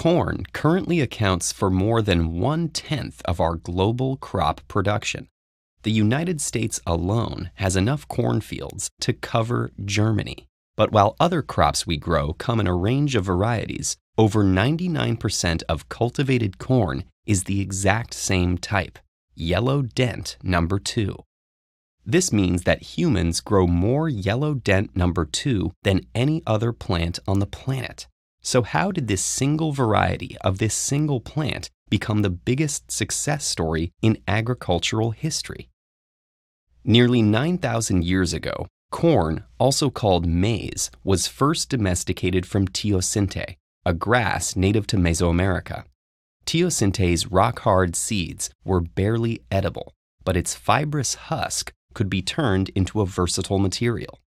Corn currently accounts for more than one tenth of our global crop production. The United States alone has enough cornfields to cover Germany. But while other crops we grow come in a range of varieties, over 99% of cultivated corn is the exact same type, yellow dent number 2. This means that humans grow more yellow dent number 2 than any other plant on the planet. So, how did this single variety of this single plant become the biggest success story in agricultural history? Nearly 9,000 years ago, corn, also called maize, was first domesticated from teosinte, a grass native to Mesoamerica. Teosinte's rock hard seeds were barely edible, but its fibrous husk could be turned into a versatile material.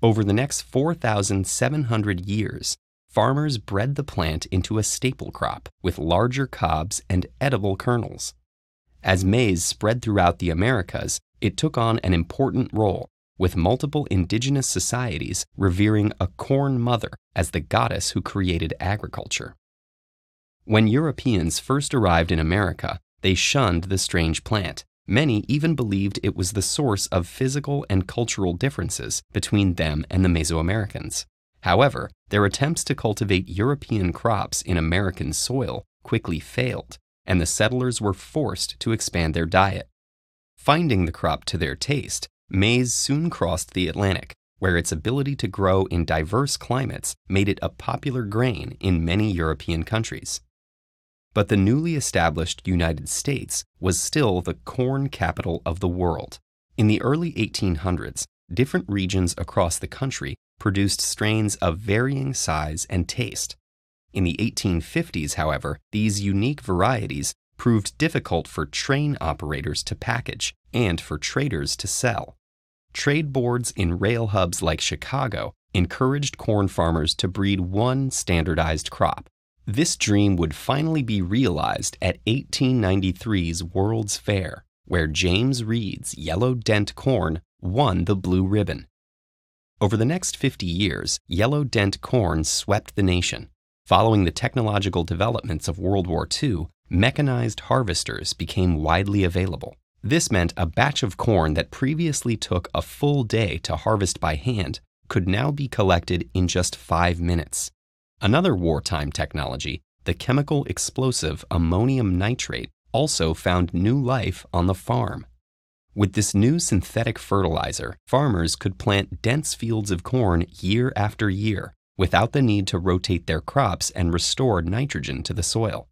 Over the next 4,700 years, farmers bred the plant into a staple crop with larger cobs and edible kernels. As maize spread throughout the Americas, it took on an important role, with multiple indigenous societies revering a corn mother as the goddess who created agriculture. When Europeans first arrived in America, they shunned the strange plant. Many even believed it was the source of physical and cultural differences between them and the Mesoamericans. However, their attempts to cultivate European crops in American soil quickly failed, and the settlers were forced to expand their diet. Finding the crop to their taste, maize soon crossed the Atlantic, where its ability to grow in diverse climates made it a popular grain in many European countries. But the newly established United States was still the corn capital of the world. In the early 1800s, different regions across the country produced strains of varying size and taste. In the 1850s, however, these unique varieties proved difficult for train operators to package and for traders to sell. Trade boards in rail hubs like Chicago encouraged corn farmers to breed one standardized crop. This dream would finally be realized at 1893's World's Fair, where James Reid's yellow dent corn won the blue ribbon. Over the next 50 years, yellow dent corn swept the nation. Following the technological developments of World War II, mechanized harvesters became widely available. This meant a batch of corn that previously took a full day to harvest by hand could now be collected in just five minutes. Another wartime technology, the chemical explosive ammonium nitrate, also found new life on the farm. With this new synthetic fertilizer, farmers could plant dense fields of corn year after year without the need to rotate their crops and restore nitrogen to the soil.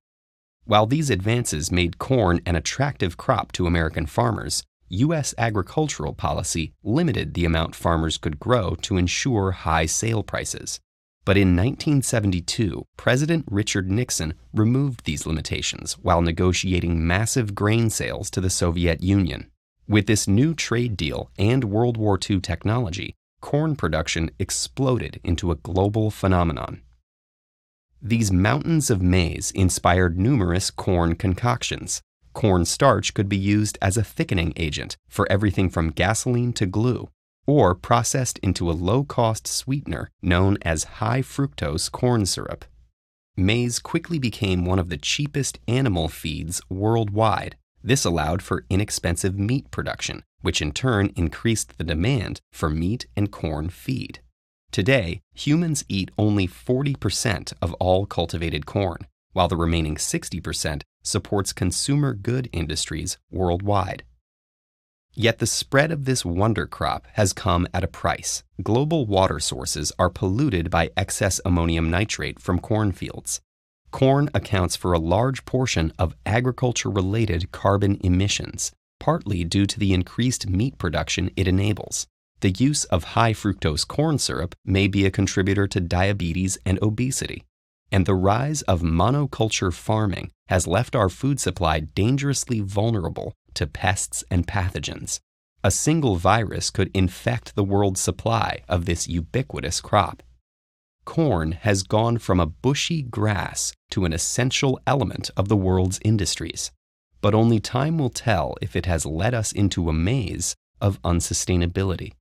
While these advances made corn an attractive crop to American farmers, U.S. agricultural policy limited the amount farmers could grow to ensure high sale prices. But in 1972, President Richard Nixon removed these limitations while negotiating massive grain sales to the Soviet Union. With this new trade deal and World War II technology, corn production exploded into a global phenomenon. These mountains of maize inspired numerous corn concoctions. Corn starch could be used as a thickening agent for everything from gasoline to glue, or processed into a low cost sweetener known as high fructose corn syrup. Maize quickly became one of the cheapest animal feeds worldwide this allowed for inexpensive meat production, which in turn increased the demand for meat and corn feed. Today, humans eat only 40% of all cultivated corn, while the remaining 60% supports consumer good industries worldwide. Yet the spread of this wonder crop has come at a price. Global water sources are polluted by excess ammonium nitrate from cornfields, corn accounts for a large portion of agriculture related carbon emissions, partly due to the increased meat production it enables. The use of high fructose corn syrup may be a contributor to diabetes and obesity. And the rise of monoculture farming has left our food supply dangerously vulnerable to pests and pathogens. A single virus could infect the world's supply of this ubiquitous crop corn has gone from a bushy grass to an essential element of the world's industries. But only time will tell if it has led us into a maze of unsustainability.